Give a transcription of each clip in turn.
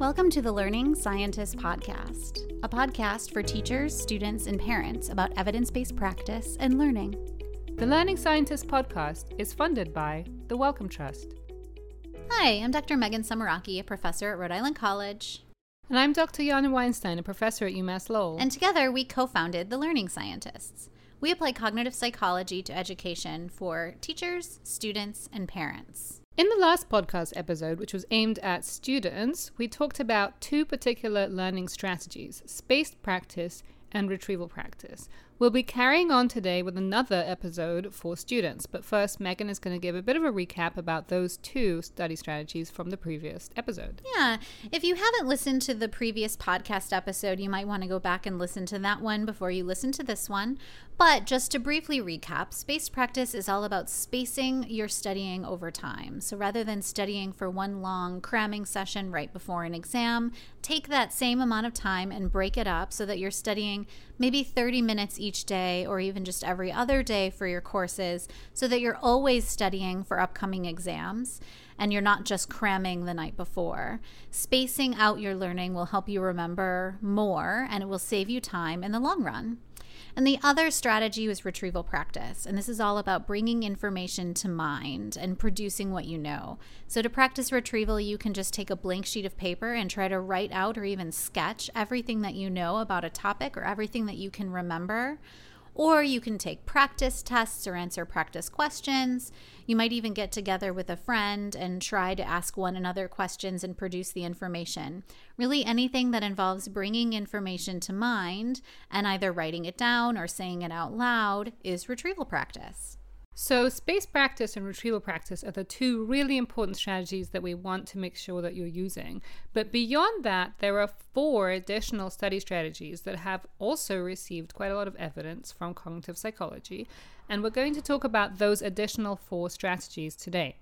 Welcome to the Learning Scientist Podcast, a podcast for teachers, students, and parents about evidence based practice and learning. The Learning Scientist Podcast is funded by the Wellcome Trust. Hi, I'm Dr. Megan Sumeracki, a professor at Rhode Island College. And I'm Dr. Yana Weinstein, a professor at UMass Lowell. And together we co founded the Learning Scientists. We apply cognitive psychology to education for teachers, students, and parents. In the last podcast episode, which was aimed at students, we talked about two particular learning strategies spaced practice and retrieval practice. We'll be carrying on today with another episode for students, but first, Megan is going to give a bit of a recap about those two study strategies from the previous episode. Yeah, if you haven't listened to the previous podcast episode, you might want to go back and listen to that one before you listen to this one. But just to briefly recap, spaced practice is all about spacing your studying over time. So rather than studying for one long cramming session right before an exam, take that same amount of time and break it up so that you're studying maybe 30 minutes each day or even just every other day for your courses so that you're always studying for upcoming exams and you're not just cramming the night before. Spacing out your learning will help you remember more and it will save you time in the long run. And the other strategy was retrieval practice. And this is all about bringing information to mind and producing what you know. So, to practice retrieval, you can just take a blank sheet of paper and try to write out or even sketch everything that you know about a topic or everything that you can remember or you can take practice tests or answer practice questions. You might even get together with a friend and try to ask one another questions and produce the information. Really, anything that involves bringing information to mind and either writing it down or saying it out loud is retrieval practice. So, space practice and retrieval practice are the two really important strategies that we want to make sure that you're using. But beyond that, there are four additional study strategies that have also received quite a lot of evidence from cognitive psychology. And we're going to talk about those additional four strategies today.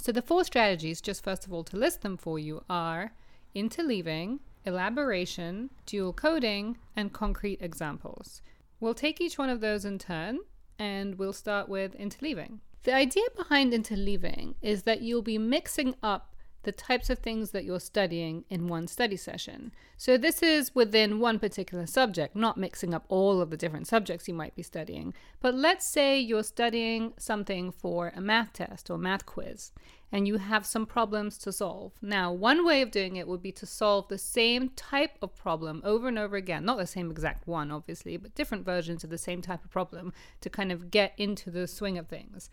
So, the four strategies, just first of all to list them for you, are interleaving, elaboration, dual coding, and concrete examples. We'll take each one of those in turn and we'll start with interleaving. The idea behind interleaving is that you'll be mixing up the types of things that you're studying in one study session. So, this is within one particular subject, not mixing up all of the different subjects you might be studying. But let's say you're studying something for a math test or math quiz, and you have some problems to solve. Now, one way of doing it would be to solve the same type of problem over and over again. Not the same exact one, obviously, but different versions of the same type of problem to kind of get into the swing of things.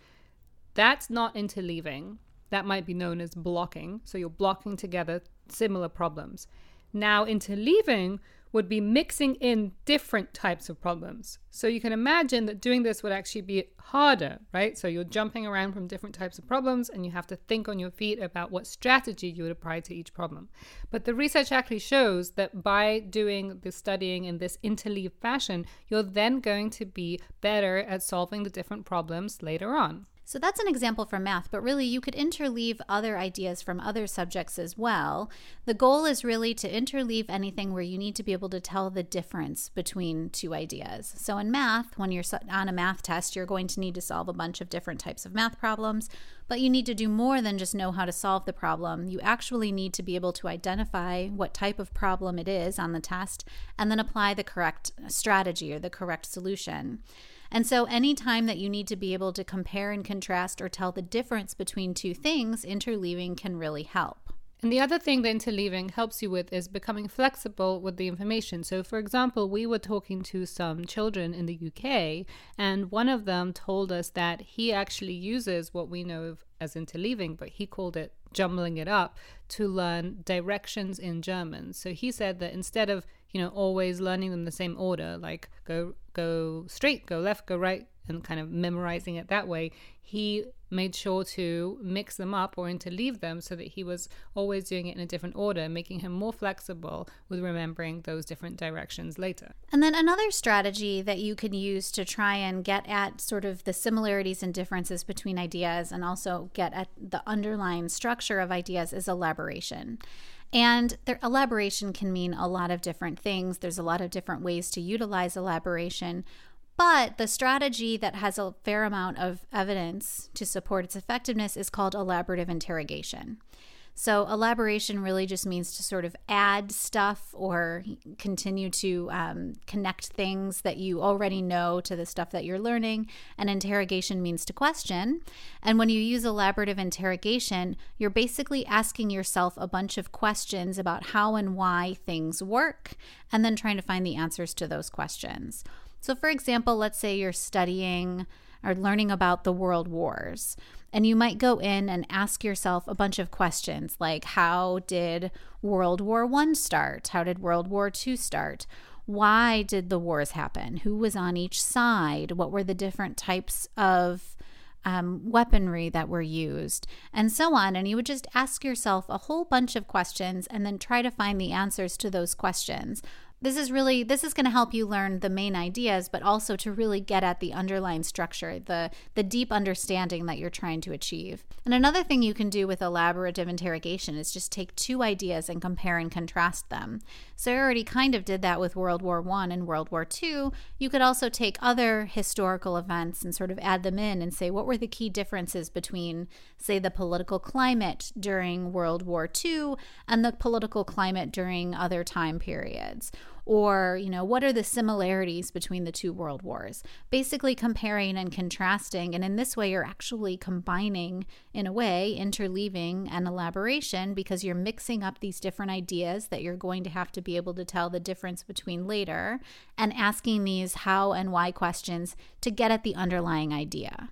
That's not interleaving. That might be known as blocking. So you're blocking together similar problems. Now, interleaving would be mixing in different types of problems. So you can imagine that doing this would actually be harder, right? So you're jumping around from different types of problems and you have to think on your feet about what strategy you would apply to each problem. But the research actually shows that by doing the studying in this interleave fashion, you're then going to be better at solving the different problems later on. So that's an example from math, but really you could interleave other ideas from other subjects as well. The goal is really to interleave anything where you need to be able to tell the difference between two ideas. So in math, when you're on a math test, you're going to need to solve a bunch of different types of math problems, but you need to do more than just know how to solve the problem. You actually need to be able to identify what type of problem it is on the test and then apply the correct strategy or the correct solution. And so, anytime that you need to be able to compare and contrast or tell the difference between two things, interleaving can really help. And the other thing that interleaving helps you with is becoming flexible with the information. So, for example, we were talking to some children in the UK, and one of them told us that he actually uses what we know of as interleaving, but he called it jumbling it up to learn directions in German. So he said that instead of you know always learning them the same order, like go go straight, go left, go right, and kind of memorizing it that way, he made sure to mix them up or interleave them so that he was always doing it in a different order, making him more flexible with remembering those different directions later. And then another strategy that you can use to try and get at sort of the similarities and differences between ideas and also get at the underlying structure of ideas is elaboration. And their elaboration can mean a lot of different things. There's a lot of different ways to utilize elaboration. But the strategy that has a fair amount of evidence to support its effectiveness is called elaborative interrogation. So, elaboration really just means to sort of add stuff or continue to um, connect things that you already know to the stuff that you're learning. And interrogation means to question. And when you use elaborative interrogation, you're basically asking yourself a bunch of questions about how and why things work, and then trying to find the answers to those questions. So, for example, let's say you're studying or learning about the world wars. And you might go in and ask yourself a bunch of questions like how did World War I start? How did World War II start? Why did the wars happen? Who was on each side? What were the different types of um, weaponry that were used, and so on. And you would just ask yourself a whole bunch of questions and then try to find the answers to those questions this is really this is going to help you learn the main ideas but also to really get at the underlying structure the the deep understanding that you're trying to achieve. And another thing you can do with elaborative interrogation is just take two ideas and compare and contrast them. So i already kind of did that with world war one and world war two. You could also take other historical events and sort of add them in and say what were the key differences between say the political climate during world war two and the political climate during other time periods or you know what are the similarities between the two world wars? Basically comparing and contrasting and in this way you're actually combining in a way interleaving and elaboration because you're mixing up these different ideas that you're going to have to be able to tell the difference between later and asking these how and why questions to get at the underlying idea.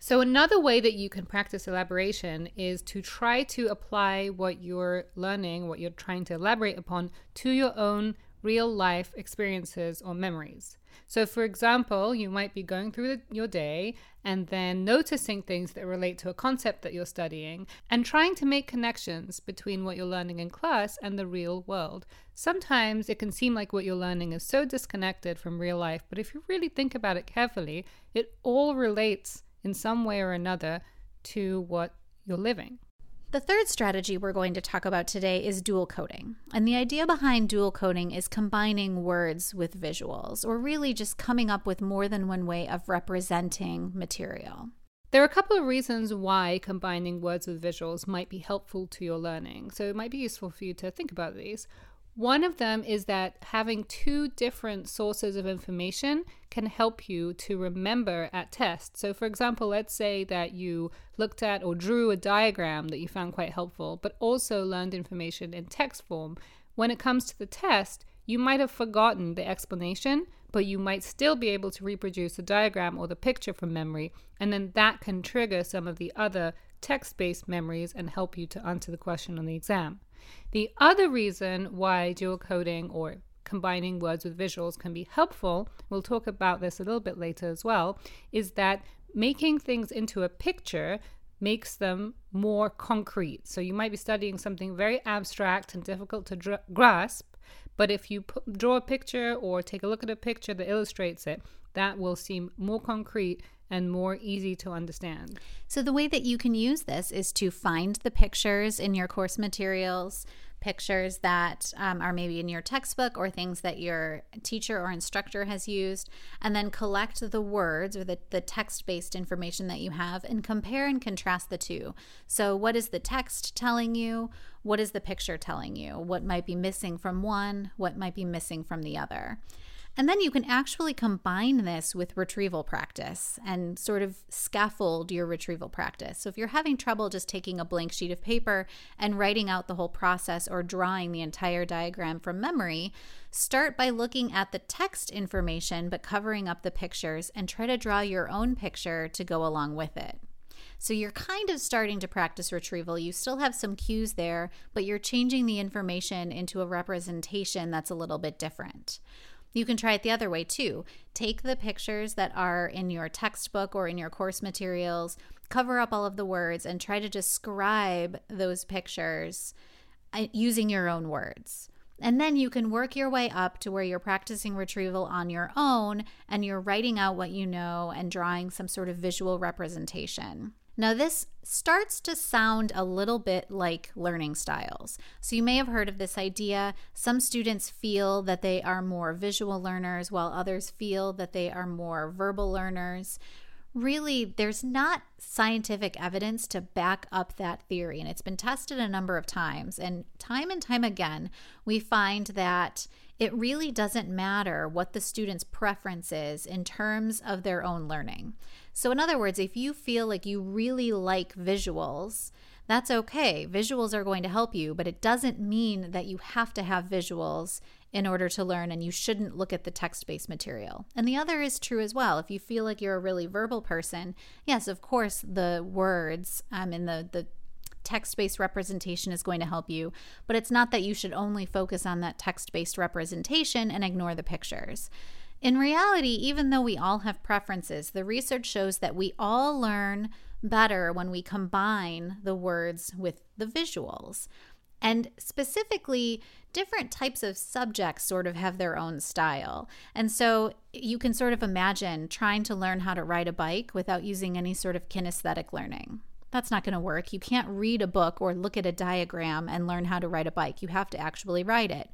So, another way that you can practice elaboration is to try to apply what you're learning, what you're trying to elaborate upon, to your own real life experiences or memories. So, for example, you might be going through the, your day and then noticing things that relate to a concept that you're studying and trying to make connections between what you're learning in class and the real world. Sometimes it can seem like what you're learning is so disconnected from real life, but if you really think about it carefully, it all relates in some way or another to what you're living. The third strategy we're going to talk about today is dual coding. And the idea behind dual coding is combining words with visuals, or really just coming up with more than one way of representing material. There are a couple of reasons why combining words with visuals might be helpful to your learning, so it might be useful for you to think about these. One of them is that having two different sources of information can help you to remember at test. So, for example, let's say that you looked at or drew a diagram that you found quite helpful, but also learned information in text form. When it comes to the test, you might have forgotten the explanation, but you might still be able to reproduce the diagram or the picture from memory, and then that can trigger some of the other text based memories and help you to answer the question on the exam. The other reason why dual coding or combining words with visuals can be helpful, we'll talk about this a little bit later as well, is that making things into a picture makes them more concrete. So you might be studying something very abstract and difficult to dr- grasp, but if you put, draw a picture or take a look at a picture that illustrates it, that will seem more concrete and more easy to understand. So, the way that you can use this is to find the pictures in your course materials, pictures that um, are maybe in your textbook or things that your teacher or instructor has used, and then collect the words or the, the text based information that you have and compare and contrast the two. So, what is the text telling you? What is the picture telling you? What might be missing from one? What might be missing from the other? And then you can actually combine this with retrieval practice and sort of scaffold your retrieval practice. So if you're having trouble just taking a blank sheet of paper and writing out the whole process or drawing the entire diagram from memory, start by looking at the text information but covering up the pictures and try to draw your own picture to go along with it. So you're kind of starting to practice retrieval. You still have some cues there, but you're changing the information into a representation that's a little bit different. You can try it the other way too. Take the pictures that are in your textbook or in your course materials, cover up all of the words, and try to describe those pictures uh, using your own words. And then you can work your way up to where you're practicing retrieval on your own and you're writing out what you know and drawing some sort of visual representation. Now, this starts to sound a little bit like learning styles. So, you may have heard of this idea. Some students feel that they are more visual learners, while others feel that they are more verbal learners. Really there's not scientific evidence to back up that theory and it's been tested a number of times and time and time again we find that it really doesn't matter what the student's preference is in terms of their own learning. So in other words, if you feel like you really like visuals, that's okay. Visuals are going to help you, but it doesn't mean that you have to have visuals in order to learn and you shouldn't look at the text based material. And the other is true as well. If you feel like you're a really verbal person, yes, of course, the words um, and the, the text based representation is going to help you, but it's not that you should only focus on that text based representation and ignore the pictures. In reality, even though we all have preferences, the research shows that we all learn better when we combine the words with the visuals. And specifically, different types of subjects sort of have their own style. And so you can sort of imagine trying to learn how to ride a bike without using any sort of kinesthetic learning. That's not going to work. You can't read a book or look at a diagram and learn how to ride a bike. You have to actually ride it.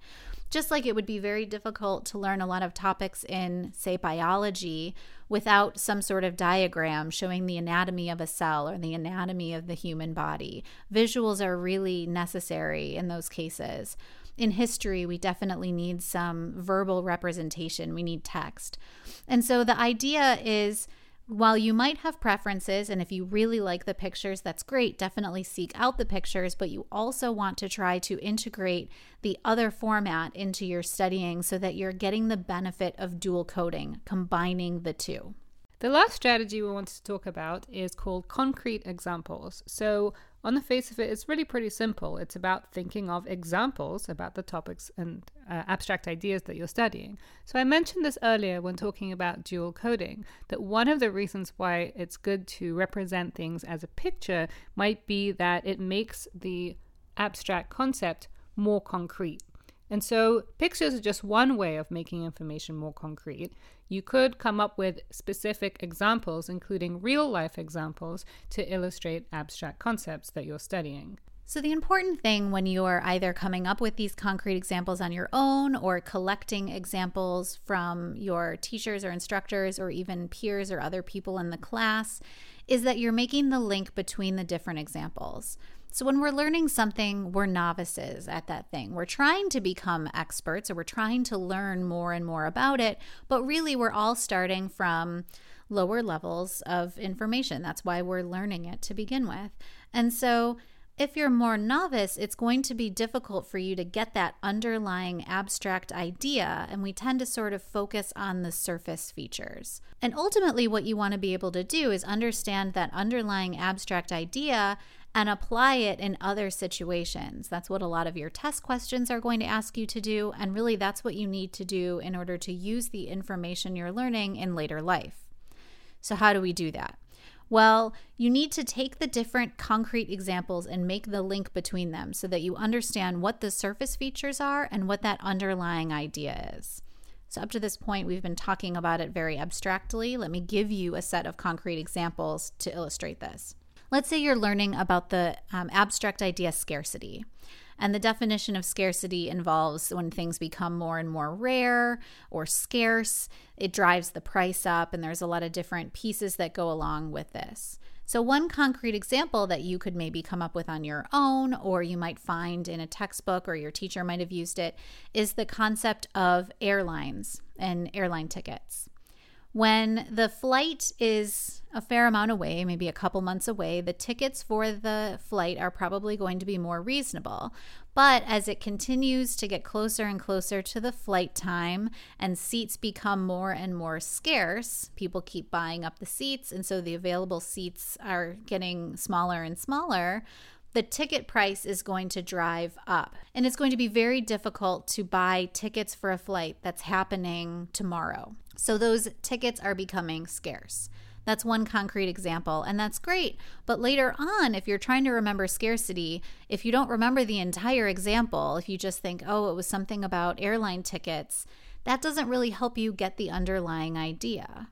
Just like it would be very difficult to learn a lot of topics in, say, biology without some sort of diagram showing the anatomy of a cell or the anatomy of the human body. Visuals are really necessary in those cases. In history, we definitely need some verbal representation, we need text. And so the idea is while you might have preferences, and if you really like the pictures, that's great, definitely seek out the pictures, but you also want to try to integrate the other format into your studying so that you're getting the benefit of dual coding, combining the two. The last strategy we want to talk about is called concrete examples. So, on the face of it, it's really pretty simple. It's about thinking of examples about the topics and uh, abstract ideas that you're studying. So, I mentioned this earlier when talking about dual coding that one of the reasons why it's good to represent things as a picture might be that it makes the abstract concept more concrete. And so, pictures are just one way of making information more concrete. You could come up with specific examples, including real life examples, to illustrate abstract concepts that you're studying. So, the important thing when you're either coming up with these concrete examples on your own or collecting examples from your teachers or instructors or even peers or other people in the class is that you're making the link between the different examples. So, when we're learning something, we're novices at that thing. We're trying to become experts or we're trying to learn more and more about it, but really we're all starting from lower levels of information. That's why we're learning it to begin with. And so, if you're more novice, it's going to be difficult for you to get that underlying abstract idea, and we tend to sort of focus on the surface features. And ultimately, what you want to be able to do is understand that underlying abstract idea and apply it in other situations. That's what a lot of your test questions are going to ask you to do. And really, that's what you need to do in order to use the information you're learning in later life. So, how do we do that? Well, you need to take the different concrete examples and make the link between them so that you understand what the surface features are and what that underlying idea is. So, up to this point, we've been talking about it very abstractly. Let me give you a set of concrete examples to illustrate this. Let's say you're learning about the um, abstract idea scarcity. And the definition of scarcity involves when things become more and more rare or scarce, it drives the price up, and there's a lot of different pieces that go along with this. So, one concrete example that you could maybe come up with on your own, or you might find in a textbook, or your teacher might have used it, is the concept of airlines and airline tickets. When the flight is a fair amount away, maybe a couple months away, the tickets for the flight are probably going to be more reasonable. But as it continues to get closer and closer to the flight time and seats become more and more scarce, people keep buying up the seats, and so the available seats are getting smaller and smaller the ticket price is going to drive up. And it's going to be very difficult to buy tickets for a flight that's happening tomorrow. So those tickets are becoming scarce. That's one concrete example, and that's great. But later on, if you're trying to remember scarcity, if you don't remember the entire example, if you just think, oh, it was something about airline tickets, that doesn't really help you get the underlying idea.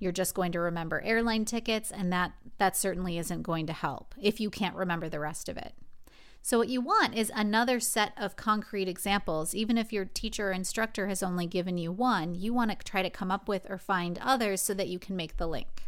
You're just going to remember airline tickets, and that, that certainly isn't going to help if you can't remember the rest of it. So, what you want is another set of concrete examples. Even if your teacher or instructor has only given you one, you want to try to come up with or find others so that you can make the link.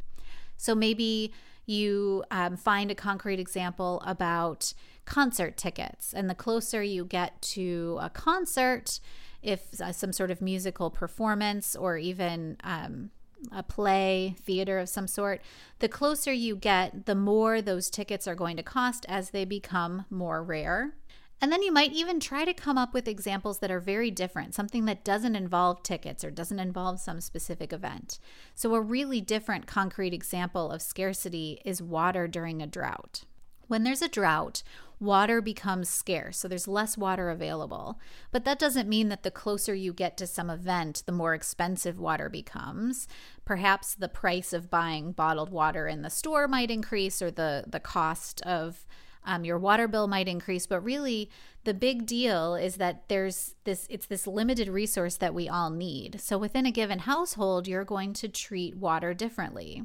So maybe you um, find a concrete example about concert tickets. And the closer you get to a concert, if uh, some sort of musical performance or even um, a play, theater of some sort, the closer you get, the more those tickets are going to cost as they become more rare. And then you might even try to come up with examples that are very different, something that doesn't involve tickets or doesn't involve some specific event. So, a really different concrete example of scarcity is water during a drought. When there's a drought, water becomes scarce, so there's less water available. But that doesn't mean that the closer you get to some event, the more expensive water becomes. Perhaps the price of buying bottled water in the store might increase, or the, the cost of um, your water bill might increase but really the big deal is that there's this it's this limited resource that we all need. So within a given household you're going to treat water differently.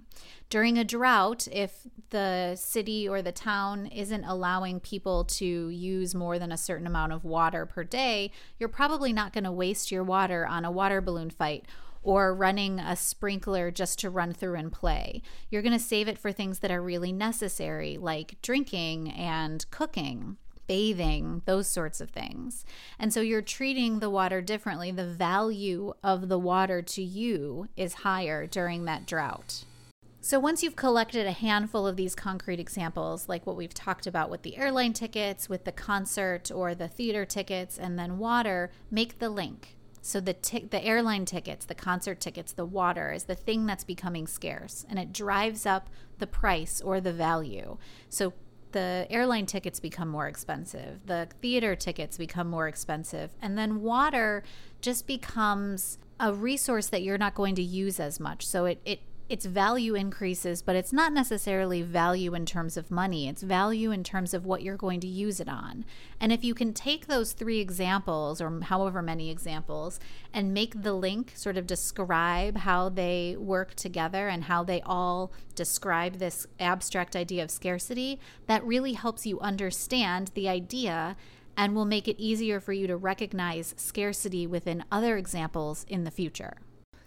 During a drought if the city or the town isn't allowing people to use more than a certain amount of water per day you're probably not going to waste your water on a water balloon fight or running a sprinkler just to run through and play. You're going to save it for things that are really necessary, like drinking and cooking. Bathing, those sorts of things. And so you're treating the water differently. The value of the water to you is higher during that drought. So, once you've collected a handful of these concrete examples, like what we've talked about with the airline tickets, with the concert or the theater tickets, and then water, make the link. So the t- the airline tickets, the concert tickets, the water is the thing that's becoming scarce and it drives up the price or the value. So the airline tickets become more expensive, the theater tickets become more expensive, and then water just becomes a resource that you're not going to use as much. So it it its value increases, but it's not necessarily value in terms of money. It's value in terms of what you're going to use it on. And if you can take those three examples, or however many examples, and make the link sort of describe how they work together and how they all describe this abstract idea of scarcity, that really helps you understand the idea and will make it easier for you to recognize scarcity within other examples in the future.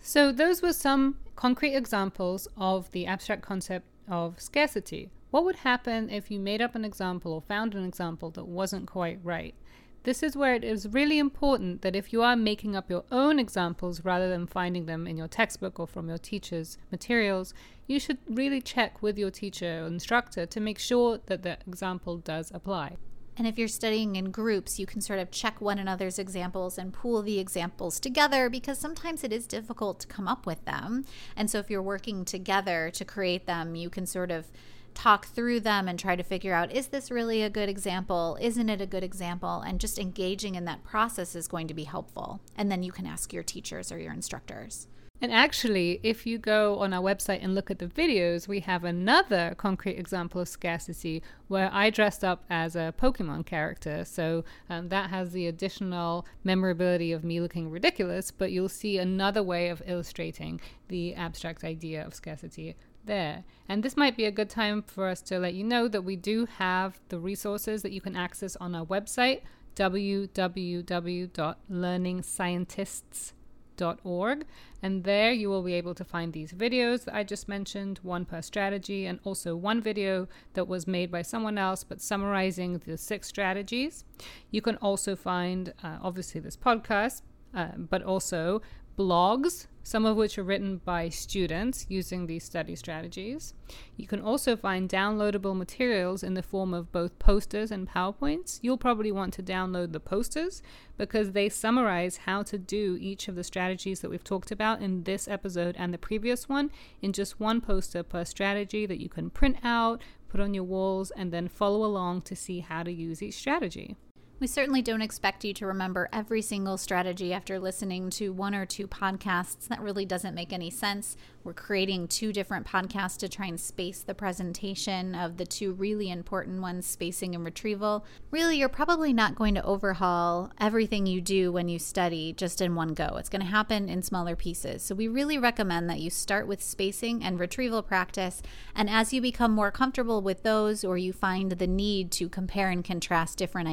So, those were some concrete examples of the abstract concept of scarcity. What would happen if you made up an example or found an example that wasn't quite right? This is where it is really important that if you are making up your own examples rather than finding them in your textbook or from your teacher's materials, you should really check with your teacher or instructor to make sure that the example does apply. And if you're studying in groups, you can sort of check one another's examples and pool the examples together because sometimes it is difficult to come up with them. And so if you're working together to create them, you can sort of talk through them and try to figure out is this really a good example? Isn't it a good example? And just engaging in that process is going to be helpful. And then you can ask your teachers or your instructors. And actually, if you go on our website and look at the videos, we have another concrete example of scarcity where I dressed up as a Pokemon character. So um, that has the additional memorability of me looking ridiculous, but you'll see another way of illustrating the abstract idea of scarcity there. And this might be a good time for us to let you know that we do have the resources that you can access on our website www.learningscientists.com org, and there you will be able to find these videos that I just mentioned, one per strategy, and also one video that was made by someone else but summarizing the six strategies. You can also find, uh, obviously, this podcast, uh, but also blogs, some of which are written by students using these study strategies. You can also find downloadable materials in the form of both posters and PowerPoints. You'll probably want to download the posters because they summarize how to do each of the strategies that we've talked about in this episode and the previous one in just one poster per strategy that you can print out, put on your walls, and then follow along to see how to use each strategy. We certainly don't expect you to remember every single strategy after listening to one or two podcasts. That really doesn't make any sense. We're creating two different podcasts to try and space the presentation of the two really important ones, spacing and retrieval. Really, you're probably not going to overhaul everything you do when you study just in one go. It's going to happen in smaller pieces. So, we really recommend that you start with spacing and retrieval practice. And as you become more comfortable with those, or you find the need to compare and contrast different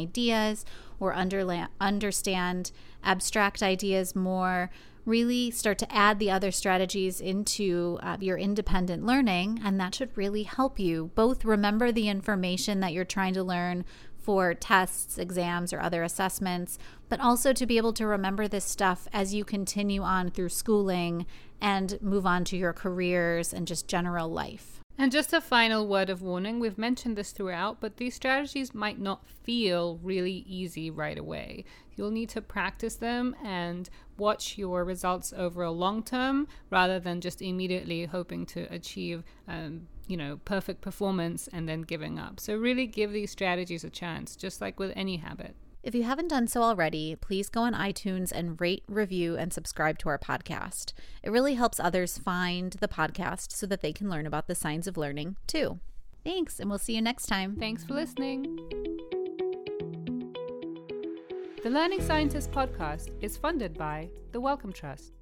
ideas or underla- understand abstract ideas more, really start to add the other strategies into uh, your independent learning. And that should really help you both remember the information that you're trying to learn for tests, exams, or other assessments, but also to be able to remember this stuff as you continue on through schooling and move on to your careers and just general life. And just a final word of warning we've mentioned this throughout, but these strategies might not feel really easy right away. You'll need to practice them and watch your results over a long term rather than just immediately hoping to achieve, um, you know, perfect performance and then giving up. So, really give these strategies a chance, just like with any habit. If you haven't done so already, please go on iTunes and rate, review, and subscribe to our podcast. It really helps others find the podcast so that they can learn about the science of learning too. Thanks, and we'll see you next time. Thanks for listening. The Learning Scientist podcast is funded by the Wellcome Trust.